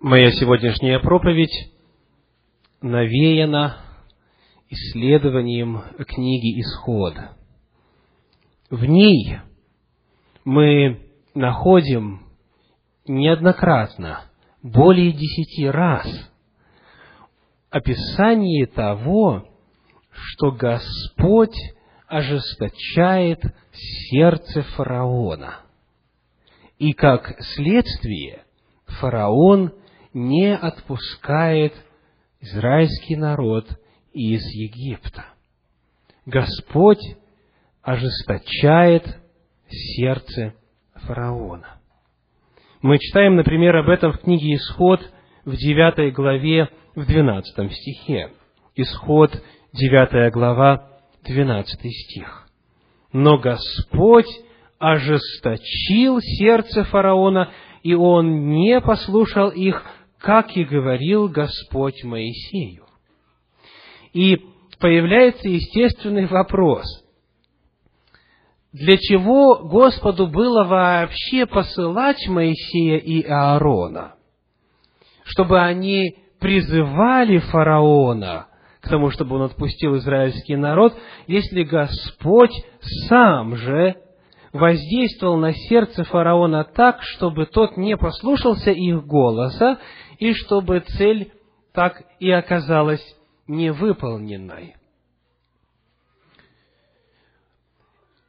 Моя сегодняшняя проповедь навеяна исследованием книги «Исход». В ней мы находим неоднократно, более десяти раз, описание того, что Господь ожесточает сердце фараона. И как следствие фараон не отпускает израильский народ из Египта. Господь ожесточает сердце фараона. Мы читаем, например, об этом в книге Исход в 9 главе, в 12 стихе. Исход, 9 глава, 12 стих. «Но Господь ожесточил сердце фараона, и он не послушал их, как и говорил Господь Моисею. И появляется естественный вопрос. Для чего Господу было вообще посылать Моисея и Аарона? Чтобы они призывали фараона к тому, чтобы он отпустил израильский народ, если Господь сам же воздействовал на сердце фараона так, чтобы тот не послушался их голоса, и чтобы цель так и оказалась невыполненной.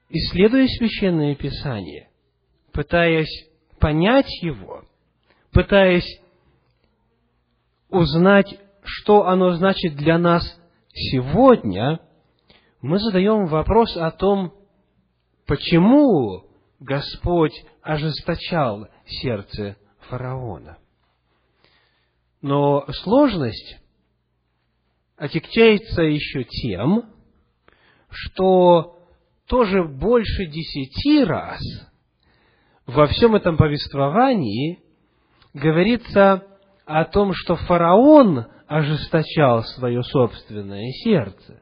Исследуя Священное Писание, пытаясь понять его, пытаясь узнать, что оно значит для нас сегодня, мы задаем вопрос о том, почему Господь ожесточал сердце фараона. Но сложность отягчается еще тем, что тоже больше десяти раз во всем этом повествовании говорится о том, что фараон ожесточал свое собственное сердце.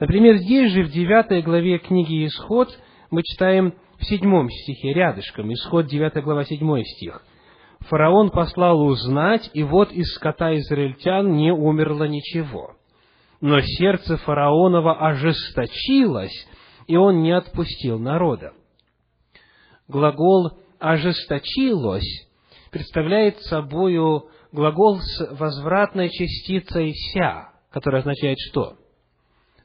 Например, здесь же в девятой главе книги «Исход» мы читаем в седьмом стихе рядышком, исход 9 глава 7 стих. Фараон послал узнать, и вот из скота израильтян не умерло ничего. Но сердце фараонова ожесточилось, и он не отпустил народа. Глагол «ожесточилось» представляет собою глагол с возвратной частицей «ся», которая означает что?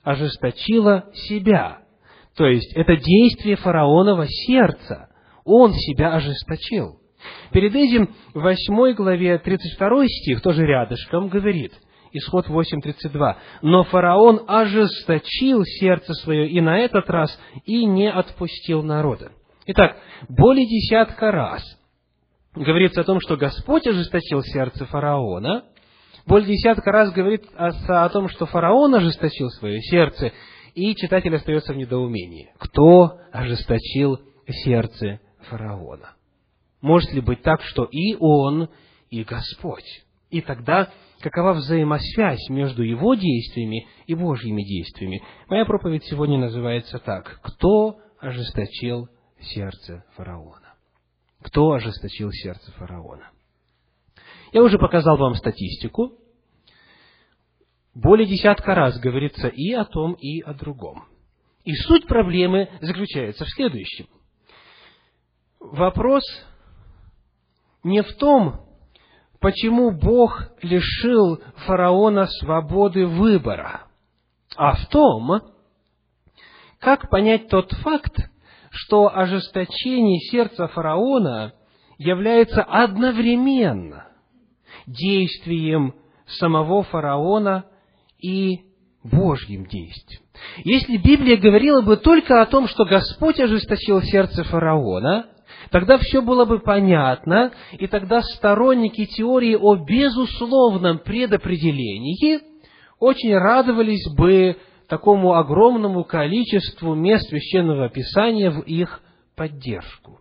Ожесточила себя. То есть, это действие фараонова сердца. Он себя ожесточил. Перед этим в 8 главе 32 стих, тоже рядышком, говорит, исход 8.32, «Но фараон ожесточил сердце свое и на этот раз и не отпустил народа». Итак, более десятка раз говорится о том, что Господь ожесточил сердце фараона, более десятка раз говорит о, о том, что фараон ожесточил свое сердце, и читатель остается в недоумении. Кто ожесточил сердце фараона? Может ли быть так, что и он, и Господь? И тогда какова взаимосвязь между его действиями и Божьими действиями? Моя проповедь сегодня называется так. Кто ожесточил сердце фараона? Кто ожесточил сердце фараона? Я уже показал вам статистику более десятка раз говорится и о том, и о другом. И суть проблемы заключается в следующем. Вопрос не в том, почему Бог лишил фараона свободы выбора, а в том, как понять тот факт, что ожесточение сердца фараона является одновременно действием самого фараона и Божьим действием. Если Библия говорила бы только о том, что Господь ожесточил сердце фараона, тогда все было бы понятно, и тогда сторонники теории о безусловном предопределении очень радовались бы такому огромному количеству мест священного писания в их поддержку.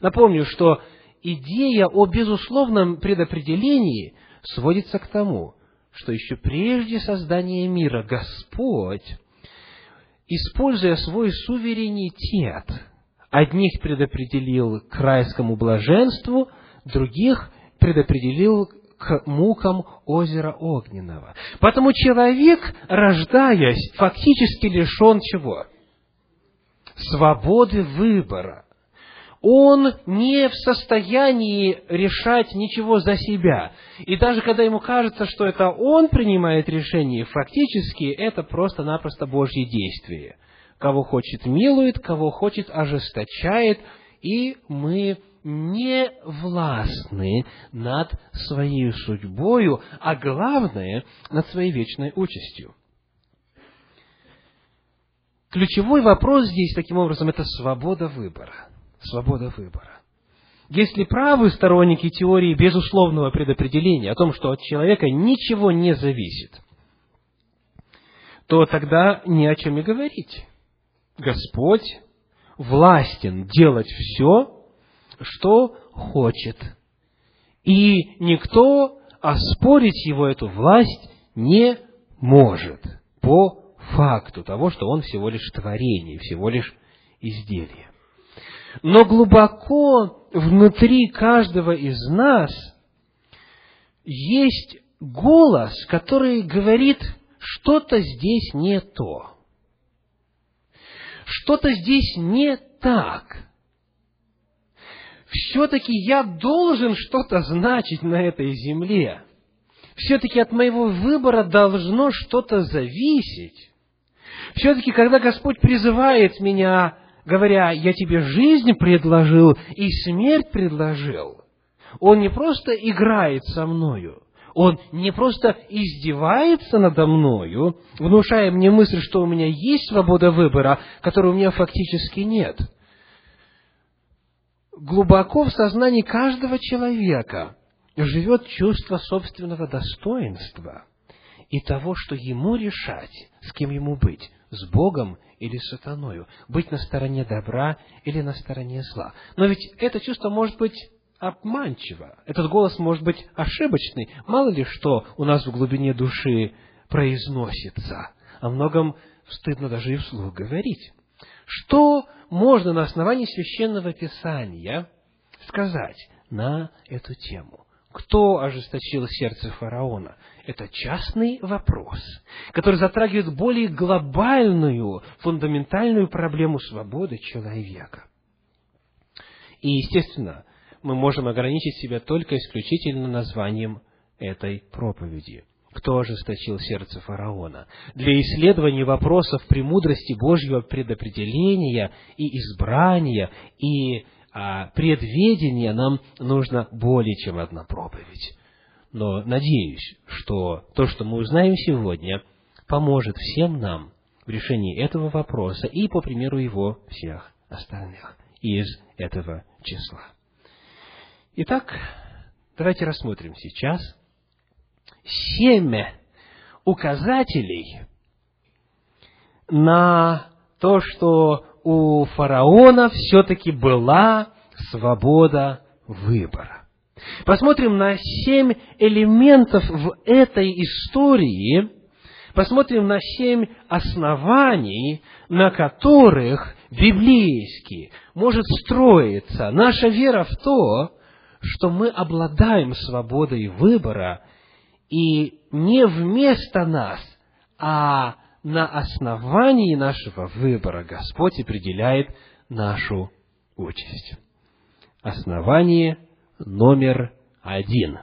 Напомню, что идея о безусловном предопределении сводится к тому, что еще прежде создания мира Господь, используя свой суверенитет, одних предопределил к райскому блаженству, других предопределил к мукам озера Огненного. Поэтому человек, рождаясь, фактически лишен чего? Свободы выбора. Он не в состоянии решать ничего за себя. И даже когда ему кажется, что это он принимает решение, фактически это просто-напросто Божье действие. Кого хочет милует, кого хочет ожесточает, и мы не властны над своей судьбою, а главное, над своей вечной участью. Ключевой вопрос здесь, таким образом, это свобода выбора. Свобода выбора. Если правы сторонники теории безусловного предопределения о том, что от человека ничего не зависит, то тогда ни о чем и говорить. Господь властен делать все, что хочет. И никто оспорить его эту власть не может по факту того, что он всего лишь творение, всего лишь изделие. Но глубоко внутри каждого из нас есть голос, который говорит, что-то здесь не то. Что-то здесь не так все-таки я должен что-то значить на этой земле. Все-таки от моего выбора должно что-то зависеть. Все-таки, когда Господь призывает меня, говоря, я тебе жизнь предложил и смерть предложил, Он не просто играет со мною, Он не просто издевается надо мною, внушая мне мысль, что у меня есть свобода выбора, которой у меня фактически нет – глубоко в сознании каждого человека живет чувство собственного достоинства и того, что ему решать, с кем ему быть, с Богом или с сатаною, быть на стороне добра или на стороне зла. Но ведь это чувство может быть обманчиво, этот голос может быть ошибочный, мало ли что у нас в глубине души произносится. О многом стыдно даже и вслух говорить. Что можно на основании священного писания сказать на эту тему? Кто ожесточил сердце фараона? Это частный вопрос, который затрагивает более глобальную, фундаментальную проблему свободы человека. И, естественно, мы можем ограничить себя только исключительно названием этой проповеди кто ожесточил сердце фараона. Для исследования вопросов премудрости Божьего предопределения и избрания и а, предведения нам нужно более чем одна проповедь. Но надеюсь, что то, что мы узнаем сегодня, поможет всем нам в решении этого вопроса и, по примеру его, всех остальных из этого числа. Итак, давайте рассмотрим сейчас – семь указателей на то, что у фараона все-таки была свобода выбора. Посмотрим на семь элементов в этой истории, посмотрим на семь оснований, на которых библейски может строиться наша вера в то, что мы обладаем свободой выбора и не вместо нас, а на основании нашего выбора Господь определяет нашу участь. Основание номер один.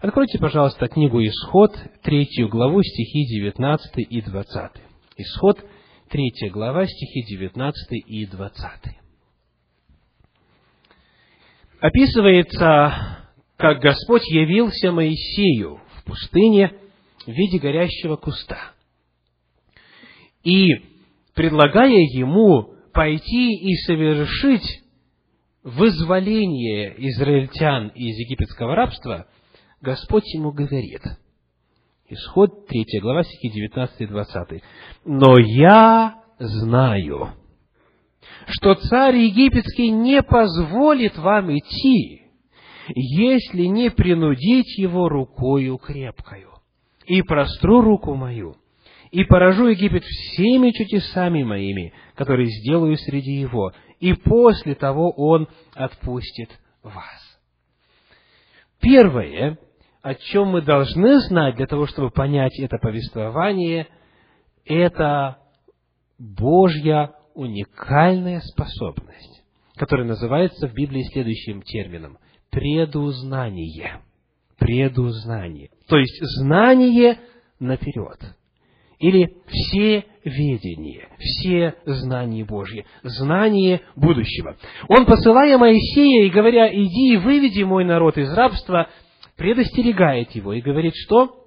Откройте, пожалуйста, книгу Исход, третью главу, стихи 19 и 20. Исход, третья глава, стихи 19 и 20. Описывается, как Господь явился Моисею пустыне в виде горящего куста. И предлагая ему пойти и совершить вызволение израильтян из египетского рабства, Господь ему говорит, Исход 3 глава, стихи 19 и 20. «Но я знаю, что царь египетский не позволит вам идти, если не принудить его рукою крепкою. И простру руку мою, и поражу Египет всеми чудесами моими, которые сделаю среди его, и после того он отпустит вас. первое, о чем мы должны знать для того, чтобы понять это повествование, это Божья уникальная способность, которая называется в Библии следующим термином – предузнание. Предузнание. То есть знание наперед. Или все ведение, все знания Божьи, знание будущего. Он, посылая Моисея и говоря, иди и выведи мой народ из рабства, предостерегает его и говорит, что?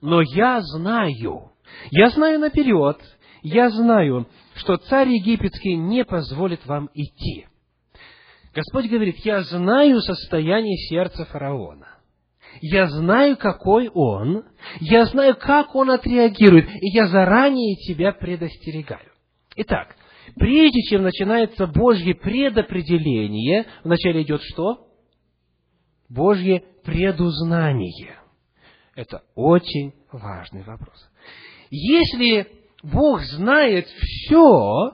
Но я знаю, я знаю наперед, я знаю, что царь египетский не позволит вам идти. Господь говорит, я знаю состояние сердца фараона. Я знаю, какой он, я знаю, как он отреагирует, и я заранее тебя предостерегаю. Итак, прежде чем начинается Божье предопределение, вначале идет что? Божье предузнание. Это очень важный вопрос. Если Бог знает все,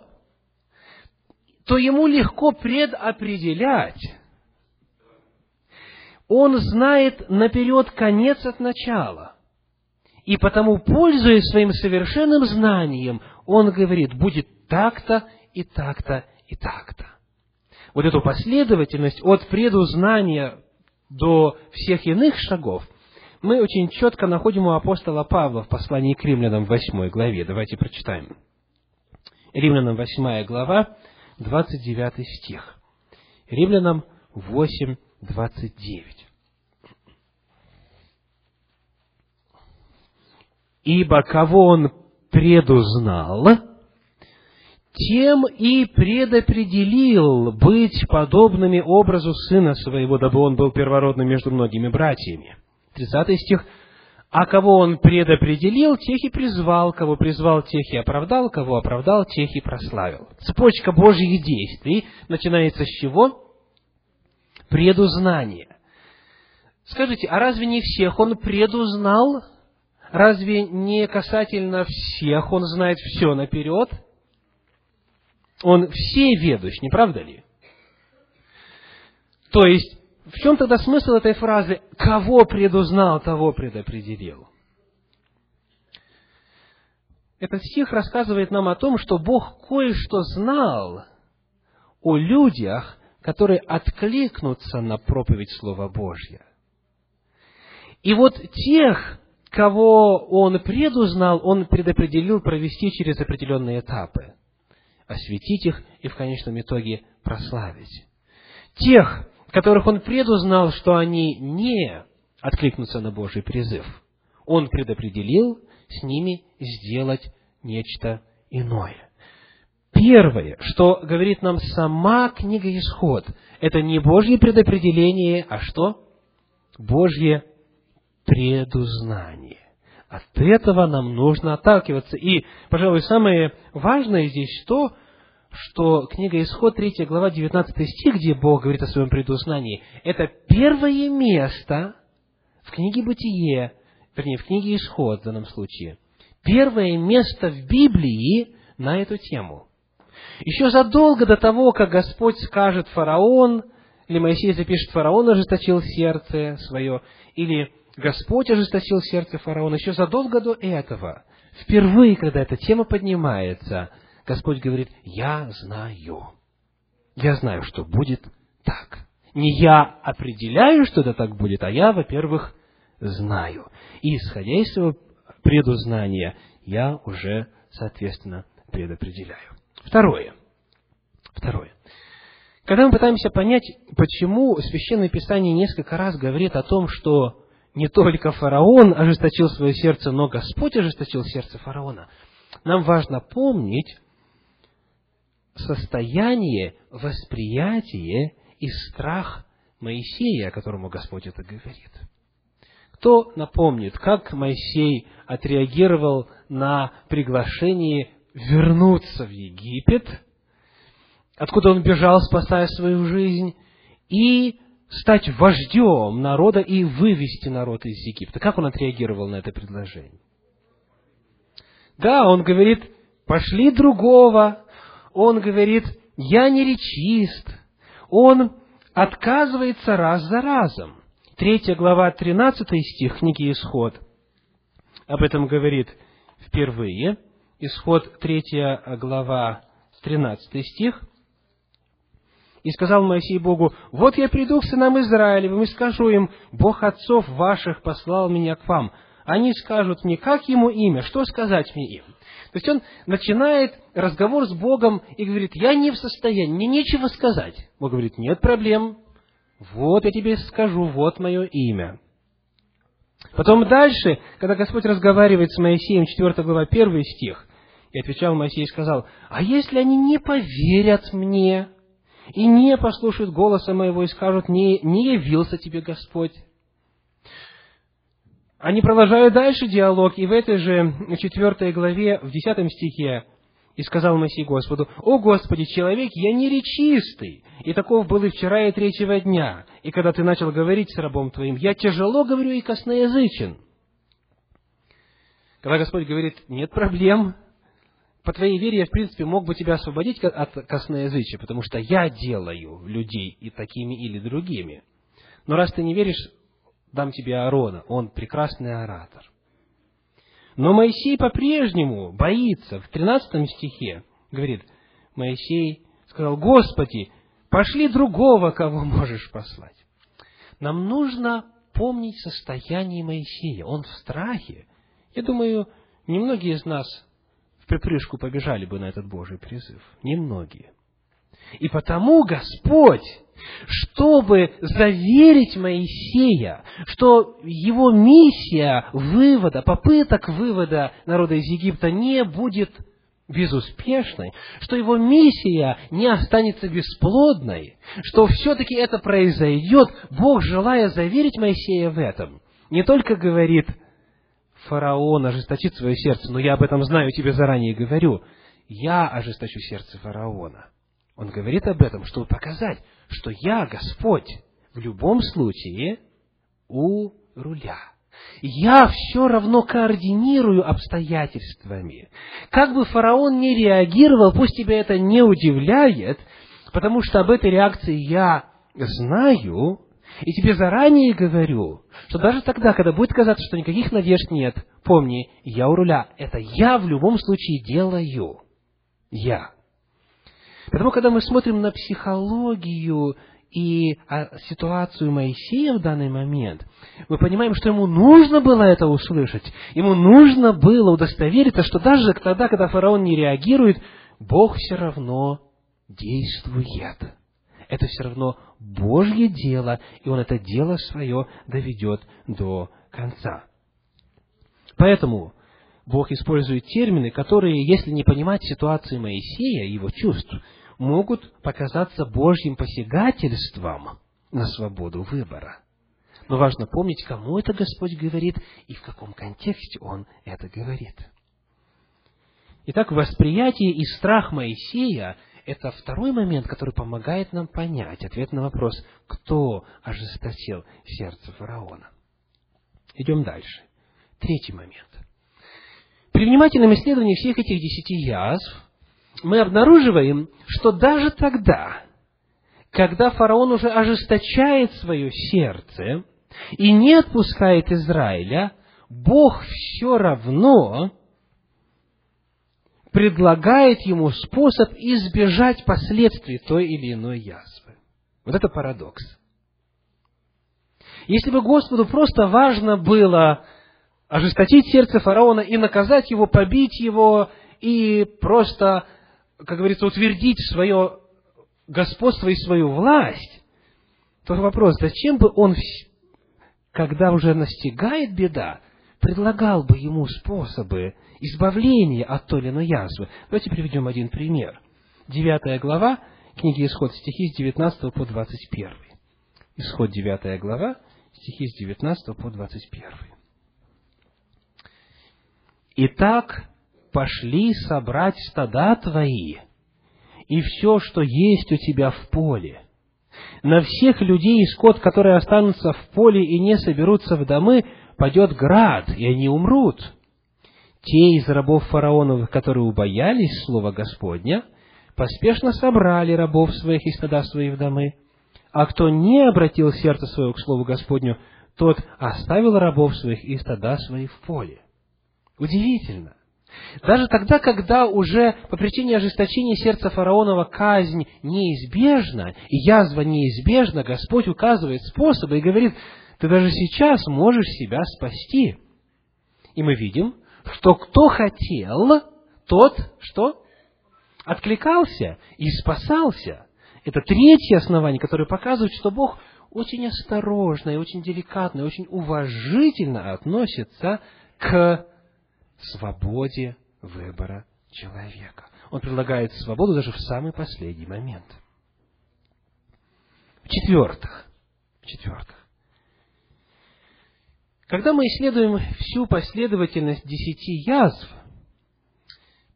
то ему легко предопределять. Он знает наперед конец от начала. И потому, пользуясь своим совершенным знанием, он говорит, будет так-то и так-то и так-то. Вот эту последовательность от предузнания до всех иных шагов мы очень четко находим у апостола Павла в послании к римлянам в 8 главе. Давайте прочитаем. Римлянам 8 глава, 29 стих. Римлянам 8, 29. Ибо кого он предузнал, тем и предопределил быть подобными образу сына своего, дабы он был первородным между многими братьями. 30 стих. А кого он предопределил, тех и призвал, кого призвал, тех и оправдал, кого оправдал, тех и прославил. Цепочка Божьих действий начинается с чего? Предузнание. Скажите, а разве не всех он предузнал? Разве не касательно всех он знает все наперед? Он всеведущ, не правда ли? То есть, в чем тогда смысл этой фразы «кого предузнал, того предопределил»? Этот стих рассказывает нам о том, что Бог кое-что знал о людях, которые откликнутся на проповедь Слова Божьего. И вот тех, кого Он предузнал, Он предопределил провести через определенные этапы, осветить их и в конечном итоге прославить. Тех, которых он предузнал, что они не откликнутся на Божий призыв. Он предопределил с ними сделать нечто иное. Первое, что говорит нам сама книга Исход, это не Божье предопределение, а что? Божье предузнание. От этого нам нужно отталкиваться. И, пожалуй, самое важное здесь то, что книга Исход, 3 глава, 19 стих, где Бог говорит о своем предузнании, это первое место в книге Бытие, вернее, в книге Исход в данном случае, первое место в Библии на эту тему. Еще задолго до того, как Господь скажет фараон, или Моисей запишет фараон ожесточил сердце свое, или Господь ожесточил сердце фараона, еще задолго до этого, впервые, когда эта тема поднимается – Господь говорит, я знаю. Я знаю, что будет так. Не я определяю, что это так будет, а я, во-первых, знаю. И, исходя из своего предузнания, я уже, соответственно, предопределяю. Второе. Второе. Когда мы пытаемся понять, почему Священное Писание несколько раз говорит о том, что не только фараон ожесточил свое сердце, но Господь ожесточил сердце фараона, нам важно помнить, состояние, восприятие и страх Моисея, о которому Господь это говорит. Кто напомнит, как Моисей отреагировал на приглашение вернуться в Египет, откуда он бежал, спасая свою жизнь, и стать вождем народа и вывести народ из Египта. Как он отреагировал на это предложение? Да, он говорит, пошли другого, он говорит, я не речист, он отказывается раз за разом. Третья глава, тринадцатый стих книги «Исход» об этом говорит впервые. Исход, третья глава, тринадцатый стих. «И сказал Моисей Богу, вот я приду к сынам Израилевым и скажу им, Бог отцов ваших послал меня к вам. Они скажут мне, как ему имя, что сказать мне им?» То есть он начинает разговор с Богом и говорит, я не в состоянии, мне нечего сказать. Бог говорит, нет проблем, вот я тебе скажу, вот мое имя. Потом дальше, когда Господь разговаривает с Моисеем, 4 глава, 1 стих, и отвечал Моисей и сказал, «А если они не поверят мне и не послушают голоса моего и скажут, не, не явился тебе Господь?» Они продолжают дальше диалог, и в этой же четвертой главе, в десятом стихе, и сказал Моисей Господу, «О Господи, человек, я не речистый, и таков был и вчера, и третьего дня, и когда ты начал говорить с рабом твоим, я тяжело говорю и косноязычен». Когда Господь говорит, нет проблем, по твоей вере я, в принципе, мог бы тебя освободить от косноязычия, потому что я делаю людей и такими или другими. Но раз ты не веришь, дам тебе Аарона, он прекрасный оратор. Но Моисей по-прежнему боится. В 13 стихе говорит, Моисей сказал, Господи, пошли другого, кого можешь послать. Нам нужно помнить состояние Моисея. Он в страхе. Я думаю, немногие из нас в припрыжку побежали бы на этот Божий призыв. Немногие. И потому Господь, чтобы заверить Моисея, что его миссия вывода, попыток вывода народа из Египта не будет безуспешной, что его миссия не останется бесплодной, что все-таки это произойдет, Бог, желая заверить Моисея в этом, не только говорит, фараон ожесточит свое сердце, но я об этом знаю, тебе заранее говорю, я ожесточу сердце фараона. Он говорит об этом, чтобы показать, что я, Господь, в любом случае у руля. Я все равно координирую обстоятельствами. Как бы фараон не реагировал, пусть тебя это не удивляет, потому что об этой реакции я знаю, и тебе заранее говорю, что даже тогда, когда будет казаться, что никаких надежд нет, помни, я у руля. Это я в любом случае делаю. Я. Потому, когда мы смотрим на психологию и а, ситуацию Моисея в данный момент, мы понимаем, что ему нужно было это услышать. Ему нужно было удостовериться, что даже тогда, когда фараон не реагирует, Бог все равно действует. Это все равно Божье дело, и Он это дело свое доведет до конца. Поэтому Бог использует термины, которые, если не понимать ситуации Моисея и его чувств, могут показаться Божьим посягательством на свободу выбора. Но важно помнить, кому это Господь говорит и в каком контексте Он это говорит. Итак, восприятие и страх Моисея – это второй момент, который помогает нам понять ответ на вопрос, кто ожесточил сердце фараона. Идем дальше. Третий момент. При внимательном исследовании всех этих десяти язв мы обнаруживаем, что даже тогда, когда фараон уже ожесточает свое сердце и не отпускает Израиля, Бог все равно предлагает ему способ избежать последствий той или иной язвы. Вот это парадокс. Если бы Господу просто важно было ожесточить сердце фараона и наказать его, побить его и просто как говорится, утвердить свое господство и свою власть, то вопрос, зачем бы он, когда уже настигает беда, предлагал бы ему способы избавления от той или иной язвы. Давайте приведем один пример. Девятая глава книги Исход, стихи с 19 по 21. Исход, девятая глава, стихи с 19 по 21. Итак, пошли собрать стада твои и все, что есть у тебя в поле. На всех людей и скот, которые останутся в поле и не соберутся в домы, падет град, и они умрут. Те из рабов фараоновых, которые убоялись слова Господня, поспешно собрали рабов своих и стада своих в домы, а кто не обратил сердце свое к Слову Господню, тот оставил рабов своих и стада свои в поле. Удивительно. Даже тогда, когда уже по причине ожесточения сердца фараонова казнь неизбежна, и язва неизбежна, Господь указывает способы и говорит, ты даже сейчас можешь себя спасти. И мы видим, что кто хотел, тот что? Откликался и спасался. Это третье основание, которое показывает, что Бог очень осторожно и очень деликатно и очень уважительно относится к свободе выбора человека. Он предлагает свободу даже в самый последний момент. В-четвертых, в-четвертых, когда мы исследуем всю последовательность десяти язв,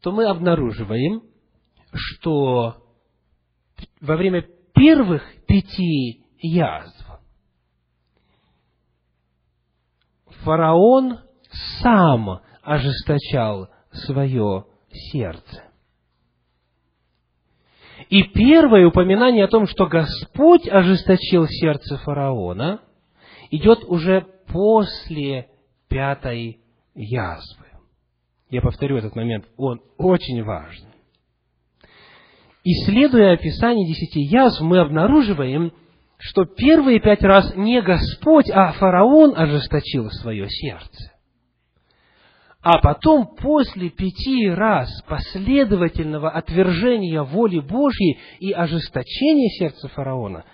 то мы обнаруживаем, что во время первых пяти язв фараон сам ожесточал свое сердце. И первое упоминание о том, что Господь ожесточил сердце фараона, идет уже после пятой язвы. Я повторю этот момент, он очень важен. Исследуя описание десяти язв, мы обнаруживаем, что первые пять раз не Господь, а фараон ожесточил свое сердце. А потом, после пяти раз последовательного отвержения воли Божьей и ожесточения сердца фараона,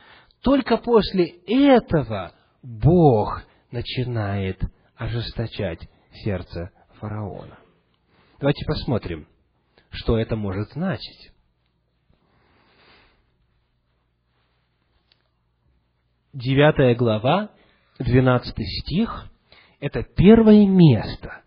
только после этого Бог начинает ожесточать сердце фараона. Давайте посмотрим, что это может значить. Девятая глава, двенадцатый стих – это первое место,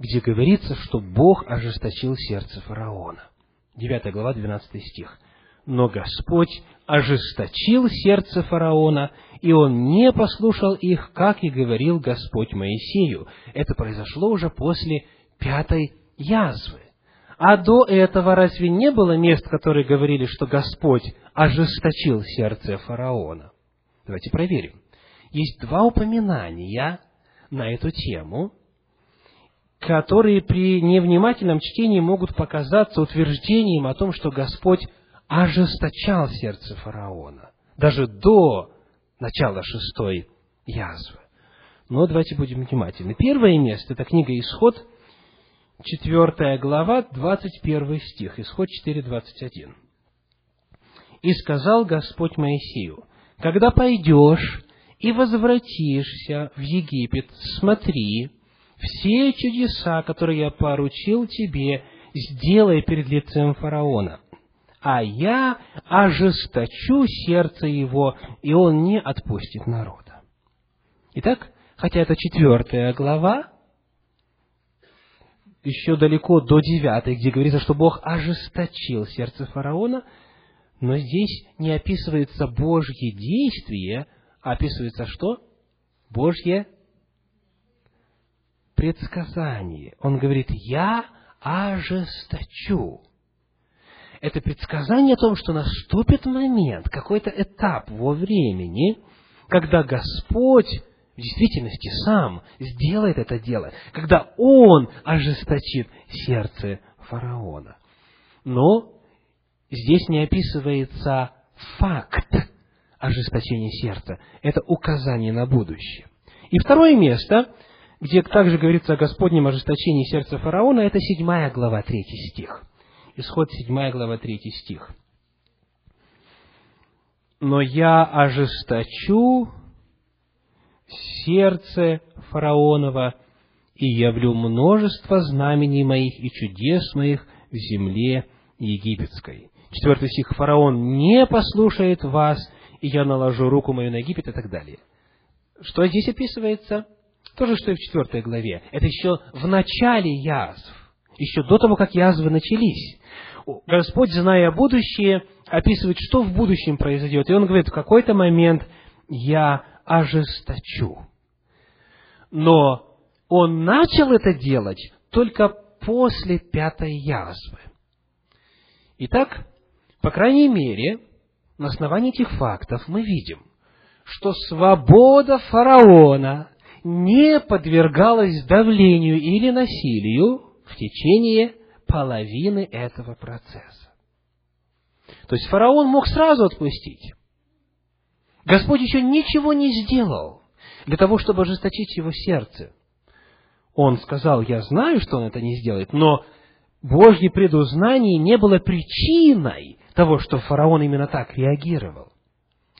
где говорится, что Бог ожесточил сердце фараона. Девятая глава, двенадцатый стих. Но Господь ожесточил сердце фараона, и он не послушал их, как и говорил Господь Моисею. Это произошло уже после пятой язвы. А до этого разве не было мест, которые говорили, что Господь ожесточил сердце фараона? Давайте проверим. Есть два упоминания на эту тему, которые при невнимательном чтении могут показаться утверждением о том, что Господь ожесточал сердце фараона, даже до начала шестой язвы. Но давайте будем внимательны. Первое место – это книга «Исход», четвертая глава, двадцать первый стих, Исход четыре двадцать один. «И сказал Господь Моисею, когда пойдешь и возвратишься в Египет, смотри, все чудеса, которые я поручил тебе, сделай перед лицем фараона, а я ожесточу сердце его, и он не отпустит народа. Итак, хотя это четвертая глава, еще далеко до девятой, где говорится, что Бог ожесточил сердце фараона, но здесь не описывается Божье действие, а описывается что? Божье предсказание. Он говорит, я ожесточу это предсказание о том, что наступит момент, какой-то этап во времени, когда Господь в действительности сам сделает это дело, когда Он ожесточит сердце фараона. Но здесь не описывается факт ожесточения сердца. Это указание на будущее. И второе место, где также говорится о Господнем ожесточении сердца фараона, это седьмая глава, третий стих. Исход 7 глава 3 стих. «Но я ожесточу сердце фараонова и явлю множество знамений моих и чудес моих в земле египетской». Четвертый стих. «Фараон не послушает вас, и я наложу руку мою на Египет» и так далее. Что здесь описывается? То же, что и в четвертой главе. Это еще в начале язв еще до того, как язвы начались. Господь, зная будущее, описывает, что в будущем произойдет. И Он говорит, в какой-то момент я ожесточу. Но Он начал это делать только после пятой язвы. Итак, по крайней мере, на основании этих фактов мы видим, что свобода фараона не подвергалась давлению или насилию в течение половины этого процесса. То есть фараон мог сразу отпустить. Господь еще ничего не сделал для того, чтобы ожесточить его сердце. Он сказал, я знаю, что он это не сделает, но Божье предузнание не было причиной того, что фараон именно так реагировал.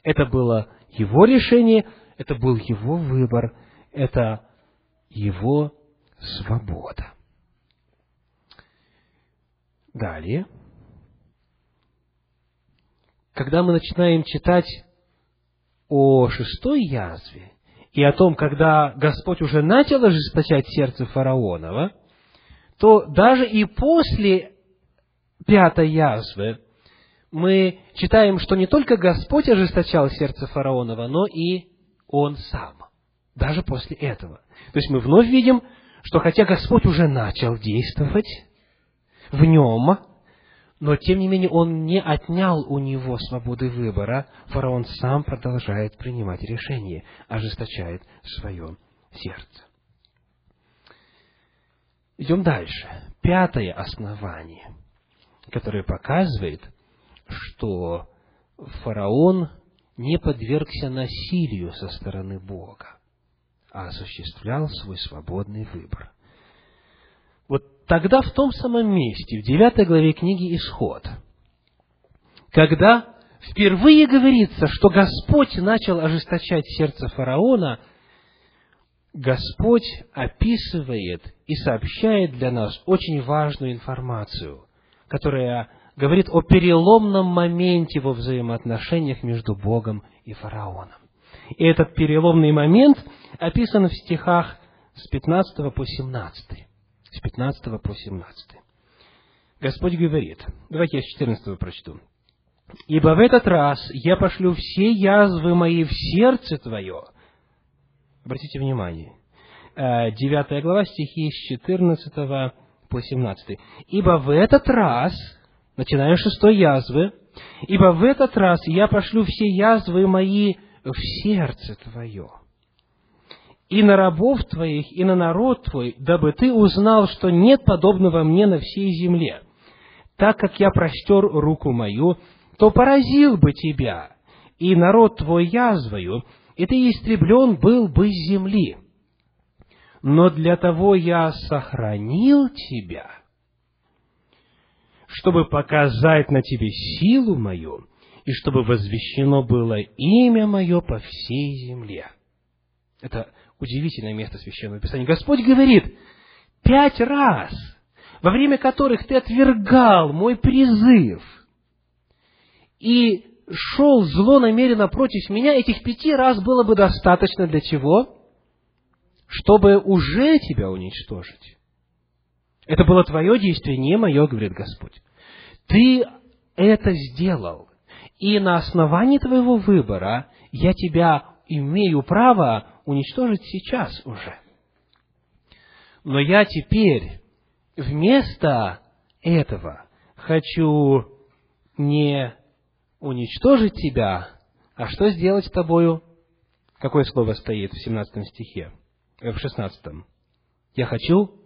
Это было его решение, это был его выбор, это его свобода. Далее, когда мы начинаем читать о шестой язве и о том, когда Господь уже начал ожесточать сердце фараонова, то даже и после пятой язвы мы читаем, что не только Господь ожесточал сердце фараонова, но и он сам. Даже после этого. То есть мы вновь видим, что хотя Господь уже начал действовать в нем, но, тем не менее, он не отнял у него свободы выбора. Фараон сам продолжает принимать решения, ожесточает свое сердце. Идем дальше. Пятое основание, которое показывает, что фараон не подвергся насилию со стороны Бога, а осуществлял свой свободный выбор. Тогда в том самом месте, в девятой главе книги Исход, когда впервые говорится, что Господь начал ожесточать сердце фараона, Господь описывает и сообщает для нас очень важную информацию, которая говорит о переломном моменте во взаимоотношениях между Богом и фараоном. И этот переломный момент описан в стихах с 15 по 17 с 15 по 17. Господь говорит, давайте я с 14 прочту. «Ибо в этот раз я пошлю все язвы мои в сердце твое». Обратите внимание, 9 э, глава, стихи с 14 по 17. «Ибо в этот раз, начиная с шестой язвы, ибо в этот раз я пошлю все язвы мои в сердце твое» и на рабов твоих, и на народ твой, дабы ты узнал, что нет подобного мне на всей земле. Так как я простер руку мою, то поразил бы тебя, и народ твой язвою, и ты истреблен был бы с земли. Но для того я сохранил тебя, чтобы показать на тебе силу мою, и чтобы возвещено было имя мое по всей земле. Это удивительное место Священного Писания. Господь говорит, пять раз, во время которых ты отвергал мой призыв и шел зло намеренно против меня, этих пяти раз было бы достаточно для чего? Чтобы уже тебя уничтожить. Это было твое действие, не мое, говорит Господь. Ты это сделал. И на основании твоего выбора я тебя имею право уничтожить сейчас уже. Но я теперь вместо этого хочу не уничтожить тебя, а что сделать с тобою? Какое слово стоит в 17 стихе? Э, в 16. Я хочу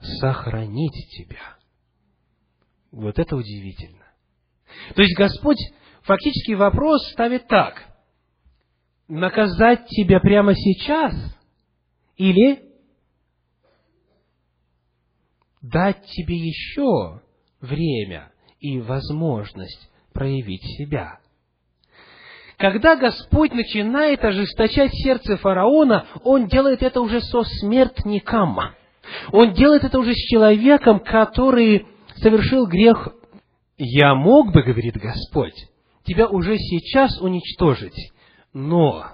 сохранить тебя. Вот это удивительно. То есть Господь фактически вопрос ставит так наказать тебя прямо сейчас или дать тебе еще время и возможность проявить себя. Когда Господь начинает ожесточать сердце фараона, Он делает это уже со смертником. Он делает это уже с человеком, который совершил грех. «Я мог бы, — говорит Господь, — тебя уже сейчас уничтожить, но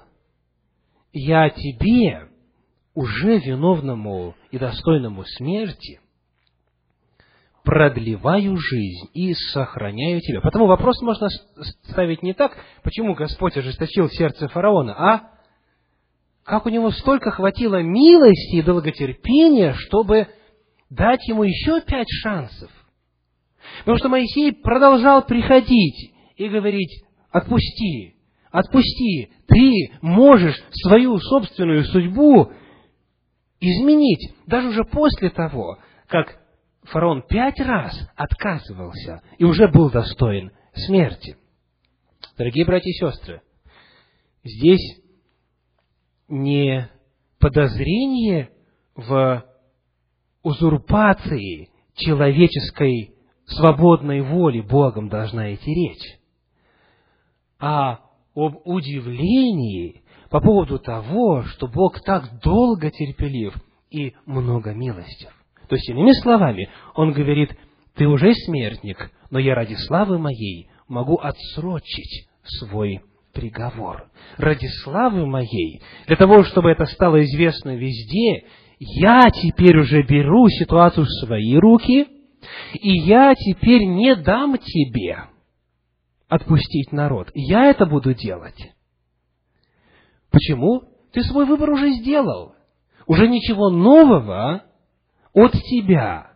я тебе, уже виновному и достойному смерти, продлеваю жизнь и сохраняю тебя. Потому вопрос можно ставить не так, почему Господь ожесточил сердце фараона, а как у него столько хватило милости и долготерпения, чтобы дать ему еще пять шансов. Потому что Моисей продолжал приходить и говорить, отпусти, отпусти, ты можешь свою собственную судьбу изменить, даже уже после того, как фараон пять раз отказывался и уже был достоин смерти. Дорогие братья и сестры, здесь не подозрение в узурпации человеческой свободной воли Богом должна идти речь, а об удивлении по поводу того, что Бог так долго терпелив и много милостив. То есть, иными словами, Он говорит, ты уже смертник, но я ради славы моей могу отсрочить свой приговор. Ради славы моей, для того, чтобы это стало известно везде, я теперь уже беру ситуацию в свои руки, и я теперь не дам тебе отпустить народ. Я это буду делать. Почему? Ты свой выбор уже сделал. Уже ничего нового от тебя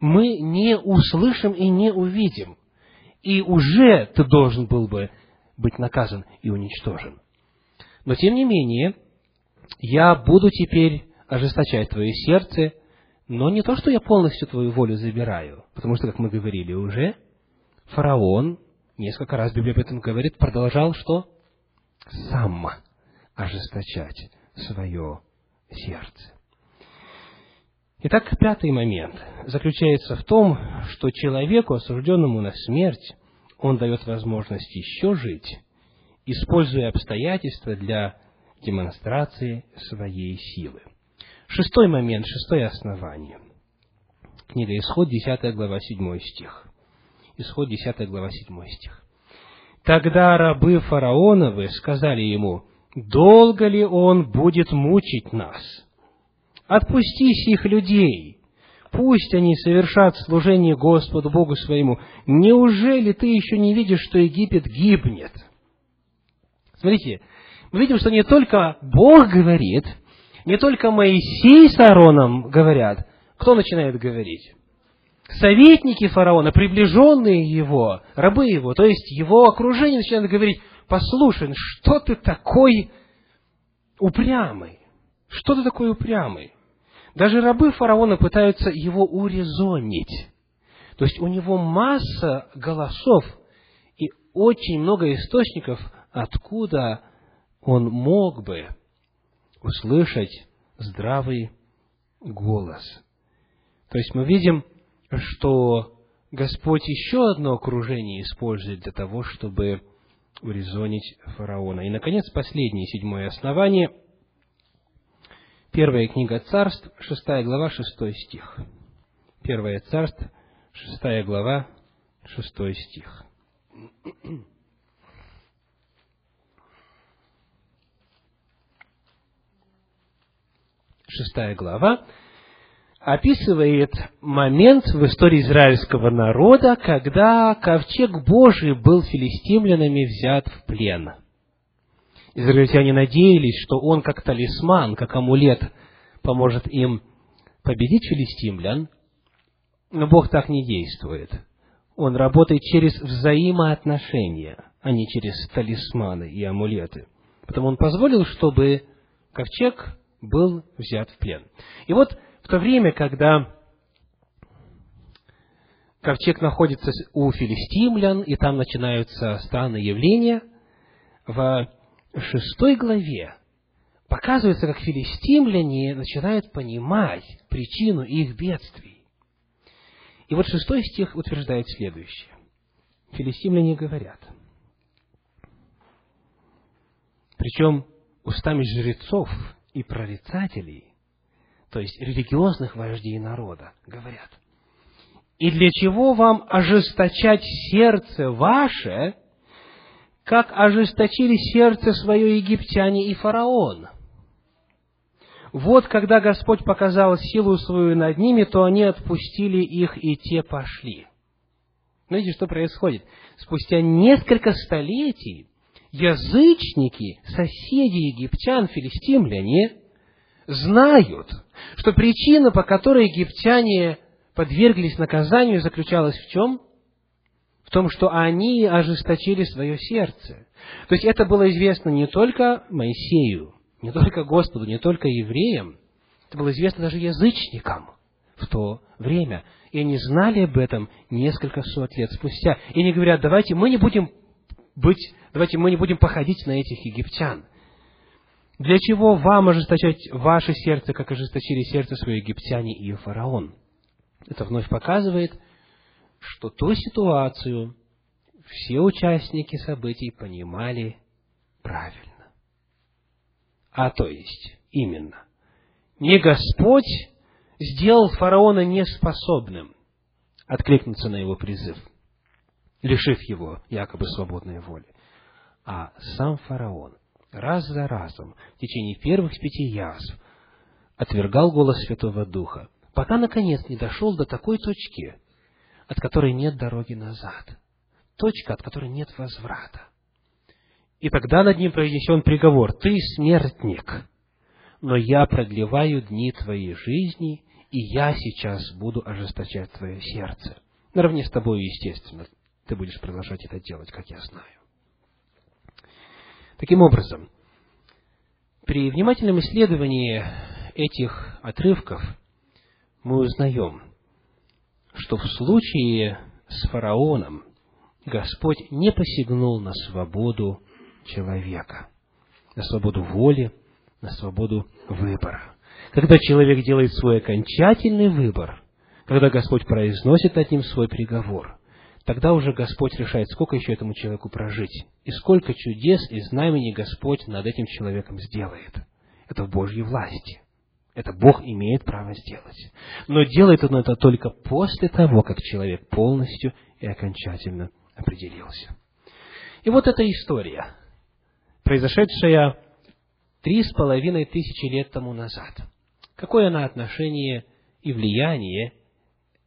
мы не услышим и не увидим. И уже ты должен был бы быть наказан и уничтожен. Но тем не менее, я буду теперь ожесточать твое сердце, но не то, что я полностью твою волю забираю, потому что, как мы говорили уже, фараон, несколько раз Библия об этом говорит, продолжал что? Сам ожесточать свое сердце. Итак, пятый момент заключается в том, что человеку, осужденному на смерть, он дает возможность еще жить, используя обстоятельства для демонстрации своей силы. Шестой момент, шестое основание. Книга Исход, 10 глава, 7 стих. Исход, 10 глава, 7 стих. Тогда рабы фараоновы сказали ему, долго ли он будет мучить нас? Отпусти сих людей, пусть они совершат служение Господу Богу своему. Неужели ты еще не видишь, что Египет гибнет? Смотрите, мы видим, что не только Бог говорит, не только Моисей с Аароном говорят. Кто начинает говорить? Советники фараона, приближенные его, рабы его, то есть его окружение начинают говорить, послушай, ну что ты такой упрямый? Что ты такой упрямый? Даже рабы фараона пытаются его урезонить. То есть у него масса голосов и очень много источников, откуда он мог бы услышать здравый голос. То есть мы видим, что Господь еще одно окружение использует для того, чтобы урезонить фараона. И, наконец, последнее, седьмое основание – Первая книга царств, шестая глава, шестой стих. Первая царств, шестая глава, шестой стих. Шестая глава описывает момент в истории израильского народа, когда ковчег Божий был филистимлянами взят в плен – Израильтяне надеялись, что он как талисман, как амулет поможет им победить филистимлян, но Бог так не действует. Он работает через взаимоотношения, а не через талисманы и амулеты. Потому он позволил, чтобы ковчег был взят в плен. И вот то время, когда ковчег находится у филистимлян, и там начинаются странные явления, в шестой главе показывается, как филистимляне начинают понимать причину их бедствий. И вот шестой стих утверждает следующее. Филистимляне говорят, причем устами жрецов и прорицателей, то есть религиозных вождей народа, говорят, «И для чего вам ожесточать сердце ваше, как ожесточили сердце свое египтяне и фараон. Вот когда Господь показал силу свою над ними, то они отпустили их, и те пошли. Знаете, что происходит? Спустя несколько столетий язычники, соседи египтян, филистимляне, знают, что причина, по которой египтяне подверглись наказанию, заключалась в чем? в том, что они ожесточили свое сердце. То есть это было известно не только Моисею, не только Господу, не только евреям, это было известно даже язычникам в то время. И они знали об этом несколько сот лет спустя. И они говорят, давайте мы не будем быть, давайте мы не будем походить на этих египтян. Для чего вам ожесточать ваше сердце, как ожесточили сердце свое египтяне и фараон? Это вновь показывает, что ту ситуацию все участники событий понимали правильно. А то есть, именно, не Господь сделал фараона неспособным откликнуться на его призыв, лишив его якобы свободной воли, а сам фараон раз за разом в течение первых пяти язв отвергал голос Святого Духа, пока, наконец, не дошел до такой точки, от которой нет дороги назад. Точка, от которой нет возврата. И тогда над ним произнесен приговор. Ты смертник, но я продлеваю дни твоей жизни, и я сейчас буду ожесточать твое сердце. Наравне с тобой, естественно, ты будешь продолжать это делать, как я знаю. Таким образом, при внимательном исследовании этих отрывков мы узнаем, что в случае с фараоном Господь не посягнул на свободу человека, на свободу воли, на свободу выбора. Когда человек делает свой окончательный выбор, когда Господь произносит над ним свой приговор, тогда уже Господь решает, сколько еще этому человеку прожить, и сколько чудес и знамений Господь над этим человеком сделает. Это в Божьей власти. Это Бог имеет право сделать. Но делает Он это только после того, как человек полностью и окончательно определился. И вот эта история, произошедшая три с половиной тысячи лет тому назад. Какое она отношение и влияние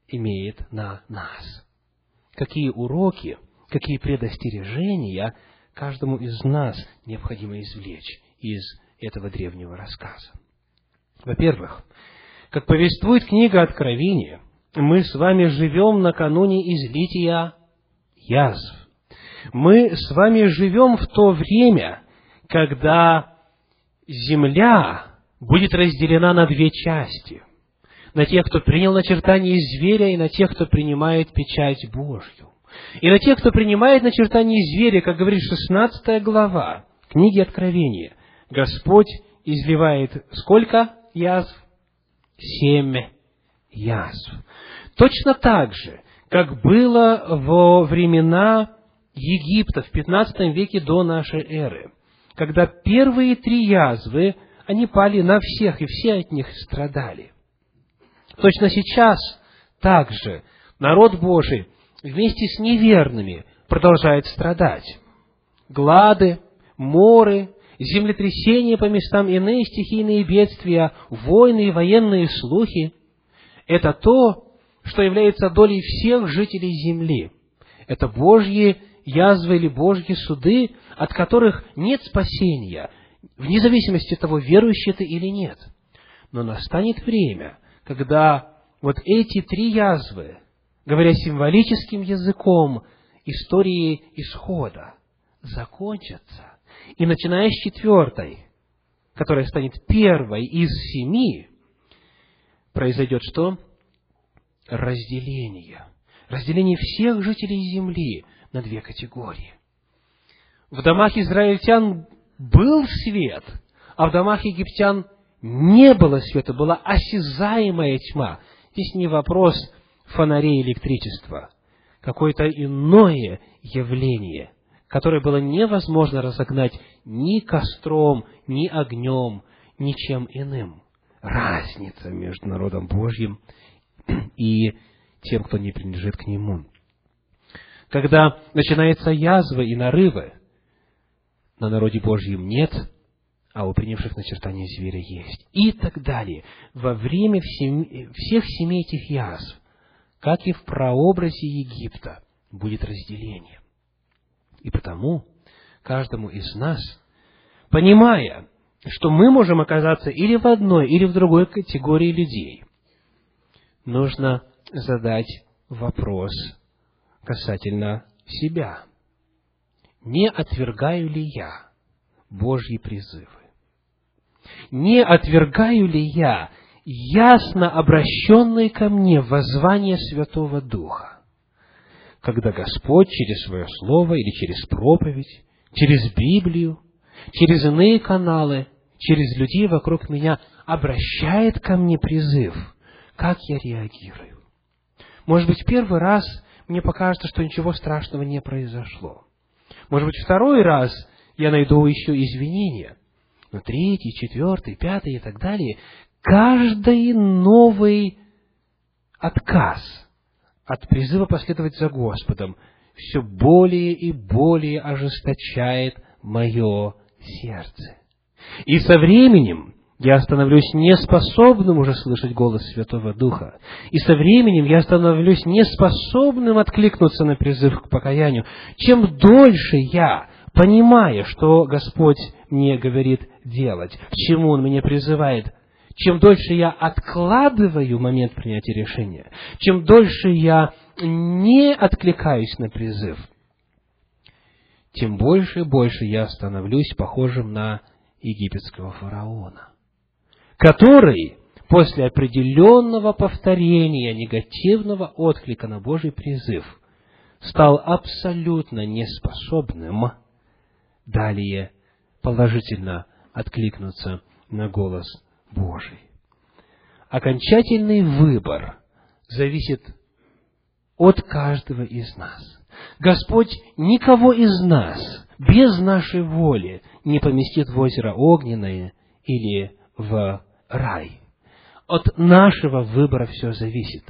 имеет на нас? Какие уроки, какие предостережения каждому из нас необходимо извлечь из этого древнего рассказа? Во-первых, как повествует книга Откровения, мы с вами живем накануне излития язв. Мы с вами живем в то время, когда земля будет разделена на две части. На тех, кто принял начертание зверя, и на тех, кто принимает печать Божью. И на тех, кто принимает начертание зверя, как говорит 16 глава книги Откровения, Господь изливает сколько язв? Семь язв. Точно так же, как было во времена Египта в 15 веке до нашей эры, когда первые три язвы, они пали на всех, и все от них страдали. Точно сейчас также народ Божий вместе с неверными продолжает страдать. Глады, моры, землетрясения по местам, иные стихийные бедствия, войны и военные слухи – это то, что является долей всех жителей земли. Это Божьи язвы или Божьи суды, от которых нет спасения, вне зависимости от того, верующий ты или нет. Но настанет время, когда вот эти три язвы, говоря символическим языком истории исхода, закончатся. И начиная с четвертой, которая станет первой из семи, произойдет что? разделение. Разделение всех жителей земли на две категории. В домах израильтян был свет, а в домах египтян не было света, была осязаемая тьма. Здесь не вопрос фонарей электричества, какое-то иное явление, которое было невозможно разогнать ни костром, ни огнем, ничем иным. Разница между народом Божьим и тем, кто не принадлежит к нему. Когда начинается язва и нарывы, на народе Божьем нет, а у принявших начертание зверя есть. И так далее. Во время всех семи этих язв, как и в прообразе Египта, будет разделение. И потому каждому из нас, понимая, что мы можем оказаться или в одной, или в другой категории людей, нужно задать вопрос касательно себя. Не отвергаю ли я Божьи призывы? Не отвергаю ли я ясно обращенные ко мне воззвание Святого Духа? Когда Господь через свое слово или через проповедь, через Библию, через иные каналы, через людей вокруг меня обращает ко мне призыв, как я реагирую? Может быть, первый раз мне покажется, что ничего страшного не произошло. Может быть, второй раз я найду еще извинения. Но третий, четвертый, пятый и так далее, каждый новый отказ от призыва последовать за Господом все более и более ожесточает мое сердце. И со временем я становлюсь неспособным уже слышать голос Святого Духа. И со временем я становлюсь неспособным откликнуться на призыв к покаянию. Чем дольше я, понимая, что Господь мне говорит делать, к чему Он меня призывает, чем дольше я откладываю момент принятия решения, чем дольше я не откликаюсь на призыв, тем больше и больше я становлюсь похожим на египетского фараона который после определенного повторения негативного отклика на Божий призыв стал абсолютно неспособным далее положительно откликнуться на голос Божий. Окончательный выбор зависит от каждого из нас. Господь никого из нас без нашей воли не поместит в озеро огненное или в рай. От нашего выбора все зависит.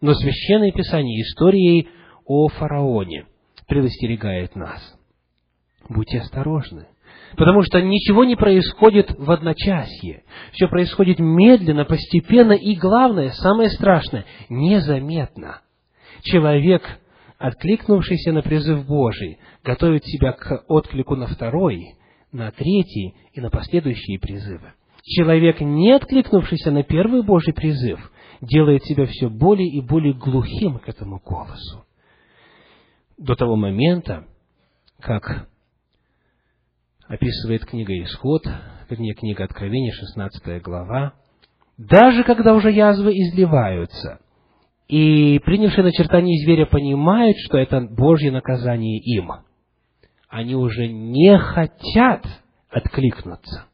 Но Священное Писание историей о фараоне предостерегает нас. Будьте осторожны, потому что ничего не происходит в одночасье. Все происходит медленно, постепенно и, главное, самое страшное, незаметно. Человек, откликнувшийся на призыв Божий, готовит себя к отклику на второй, на третий и на последующие призывы человек, не откликнувшийся на первый Божий призыв, делает себя все более и более глухим к этому голосу. До того момента, как описывает книга Исход, вернее, книга Откровения, 16 глава, даже когда уже язвы изливаются, и принявшие начертание зверя понимают, что это Божье наказание им, они уже не хотят откликнуться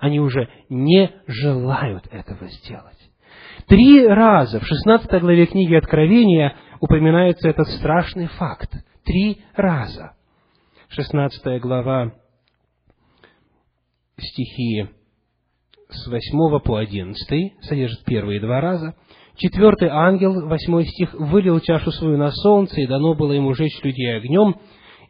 они уже не желают этого сделать. Три раза в 16 главе книги Откровения упоминается этот страшный факт. Три раза. 16 глава, стихи с 8 по 11 содержит первые два раза. Четвертый ангел, восьмой стих, вылил чашу свою на солнце, и дано было ему жечь людей огнем,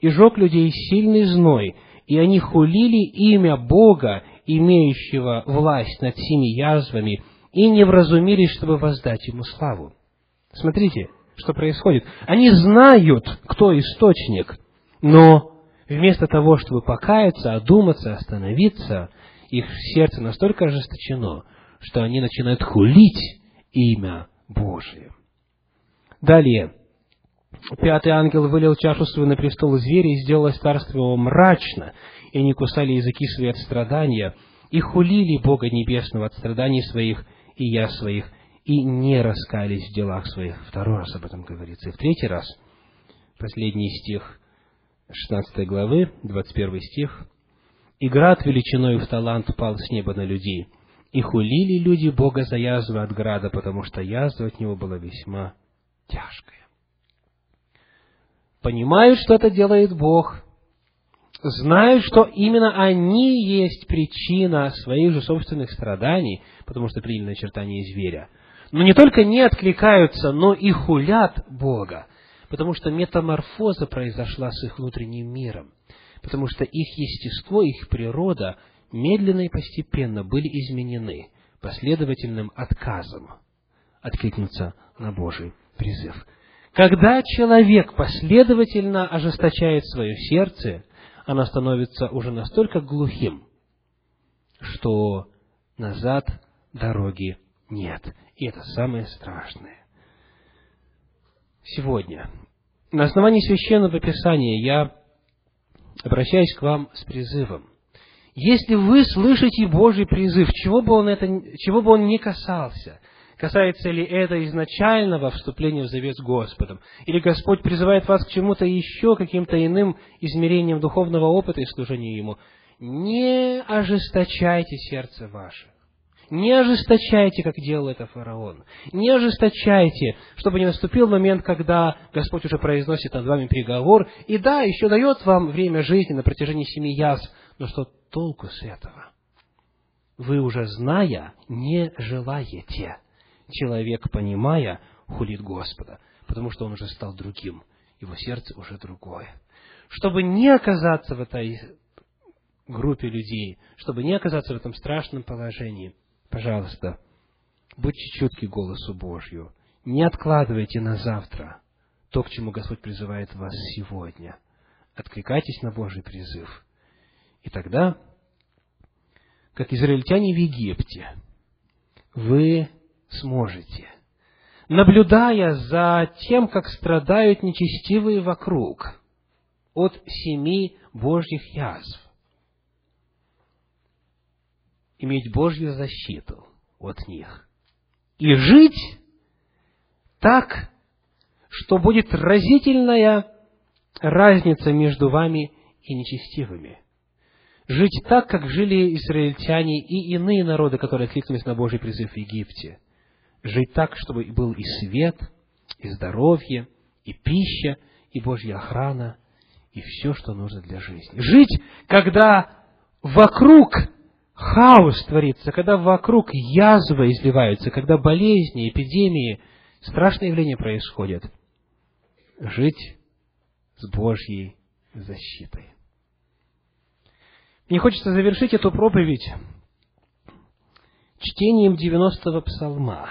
и жег людей сильный зной, и они хулили имя Бога имеющего власть над всеми язвами, и не вразумились, чтобы воздать ему славу. Смотрите, что происходит. Они знают, кто источник, но вместо того, чтобы покаяться, одуматься, остановиться, их сердце настолько ожесточено, что они начинают хулить имя Божие. Далее. Пятый ангел вылил чашу свою на престол зверя и сделал царство его мрачно, и они кусали языки свои от страдания, и хулили Бога Небесного от страданий своих и я своих, и не раскались в делах своих. Второй раз об этом говорится. И в третий раз, последний стих 16 главы, 21 стих, «И град величиной в талант пал с неба на людей, и хулили люди Бога за язву от града, потому что язва от него была весьма тяжкая». Понимают, что это делает Бог, знают, что именно они есть причина своих же собственных страданий, потому что приняли начертание зверя. Но не только не откликаются, но и хулят Бога, потому что метаморфоза произошла с их внутренним миром, потому что их естество, их природа медленно и постепенно были изменены последовательным отказом откликнуться на Божий призыв. Когда человек последовательно ожесточает свое сердце, оно становится уже настолько глухим, что назад дороги нет. И это самое страшное. Сегодня на основании Священного Писания я обращаюсь к вам с призывом. Если вы слышите Божий призыв, чего бы он, это, чего бы он ни касался, касается ли это изначального вступления в завет с Господом, или Господь призывает вас к чему-то еще, каким-то иным измерением духовного опыта и служения Ему, не ожесточайте сердце ваше. Не ожесточайте, как делал это фараон. Не ожесточайте, чтобы не наступил момент, когда Господь уже произносит над вами приговор, и да, еще дает вам время жизни на протяжении семи яс, но что толку с этого? Вы уже зная, не желаете. Человек, понимая, хулит Господа, потому что он уже стал другим. Его сердце уже другое. Чтобы не оказаться в этой группе людей, чтобы не оказаться в этом страшном положении, пожалуйста, будьте чутки голосу Божью. Не откладывайте на завтра то, к чему Господь призывает вас сегодня. Откликайтесь на Божий призыв. И тогда, как израильтяне в Египте, вы сможете, наблюдая за тем, как страдают нечестивые вокруг от семи Божьих язв, иметь Божью защиту от них. И жить так, что будет разительная разница между вами и нечестивыми. Жить так, как жили израильтяне и иные народы, которые откликнулись на Божий призыв в Египте. Жить так, чтобы был и свет, и здоровье, и пища, и Божья охрана, и все, что нужно для жизни. Жить, когда вокруг хаос творится, когда вокруг язвы изливаются, когда болезни, эпидемии, страшные явления происходят. Жить с Божьей защитой. Мне хочется завершить эту проповедь чтением 90-го псалма,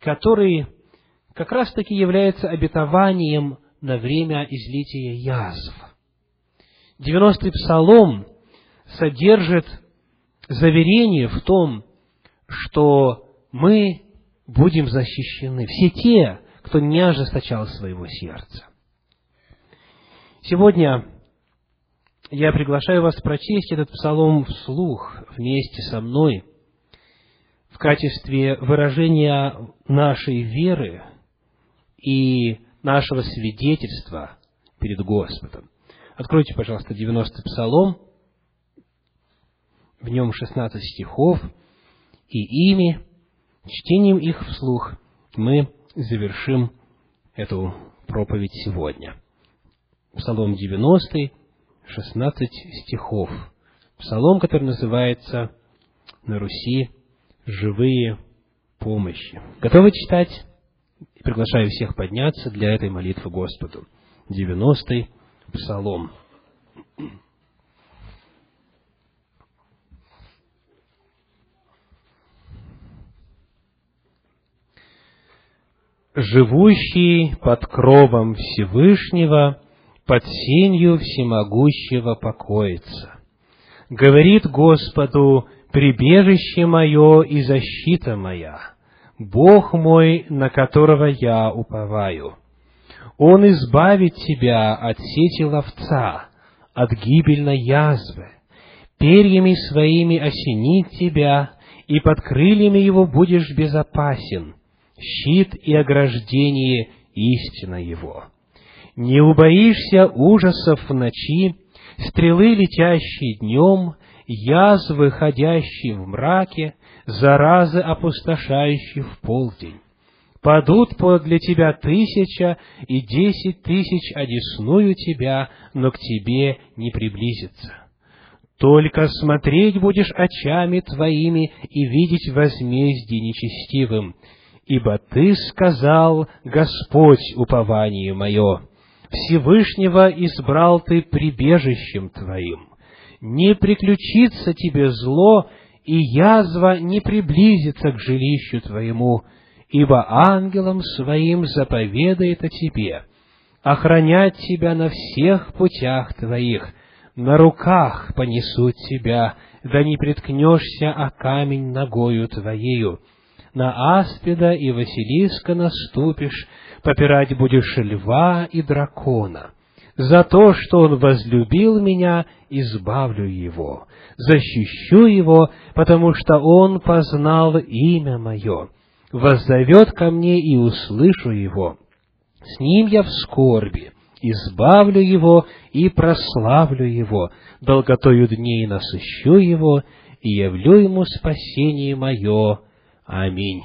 который как раз таки является обетованием на время излития язв. 90-й псалом – содержит заверение в том, что мы будем защищены. Все те, кто не ожесточал своего сердца. Сегодня я приглашаю вас прочесть этот псалом вслух вместе со мной в качестве выражения нашей веры и нашего свидетельства перед Господом. Откройте, пожалуйста, 90-й псалом, в нем 16 стихов, и ими, чтением их вслух, мы завершим эту проповедь сегодня. Псалом 90, 16 стихов. Псалом, который называется на Руси «Живые помощи». Готовы читать? Приглашаю всех подняться для этой молитвы Господу. 90 Псалом. Живущий под кровом Всевышнего, под сенью всемогущего покоится. Говорит Господу, прибежище мое и защита моя, Бог мой, на которого я уповаю. Он избавит тебя от сети ловца, от гибельной язвы, перьями своими осенит тебя, и под крыльями его будешь безопасен, щит и ограждение истина его. Не убоишься ужасов в ночи, стрелы, летящие днем, язвы, ходящие в мраке, заразы, опустошающие в полдень. Падут подле тебя тысяча и десять тысяч одесную тебя, но к тебе не приблизится. Только смотреть будешь очами твоими и видеть возмездие нечестивым, ибо Ты сказал, Господь, упование мое, Всевышнего избрал Ты прибежищем Твоим. Не приключится Тебе зло, и язва не приблизится к жилищу Твоему, ибо ангелом Своим заповедает о Тебе, охранять Тебя на всех путях Твоих, на руках понесут Тебя, да не приткнешься о камень ногою Твоею, на аспида и Василиска наступишь, попирать будешь льва и дракона. За то, что он возлюбил меня, избавлю его, защищу его, потому что он познал имя мое. Воззовет ко мне и услышу его. С ним я в скорби, избавлю его и прославлю его, долготою дней насыщу его и явлю ему спасение мое. Аминь.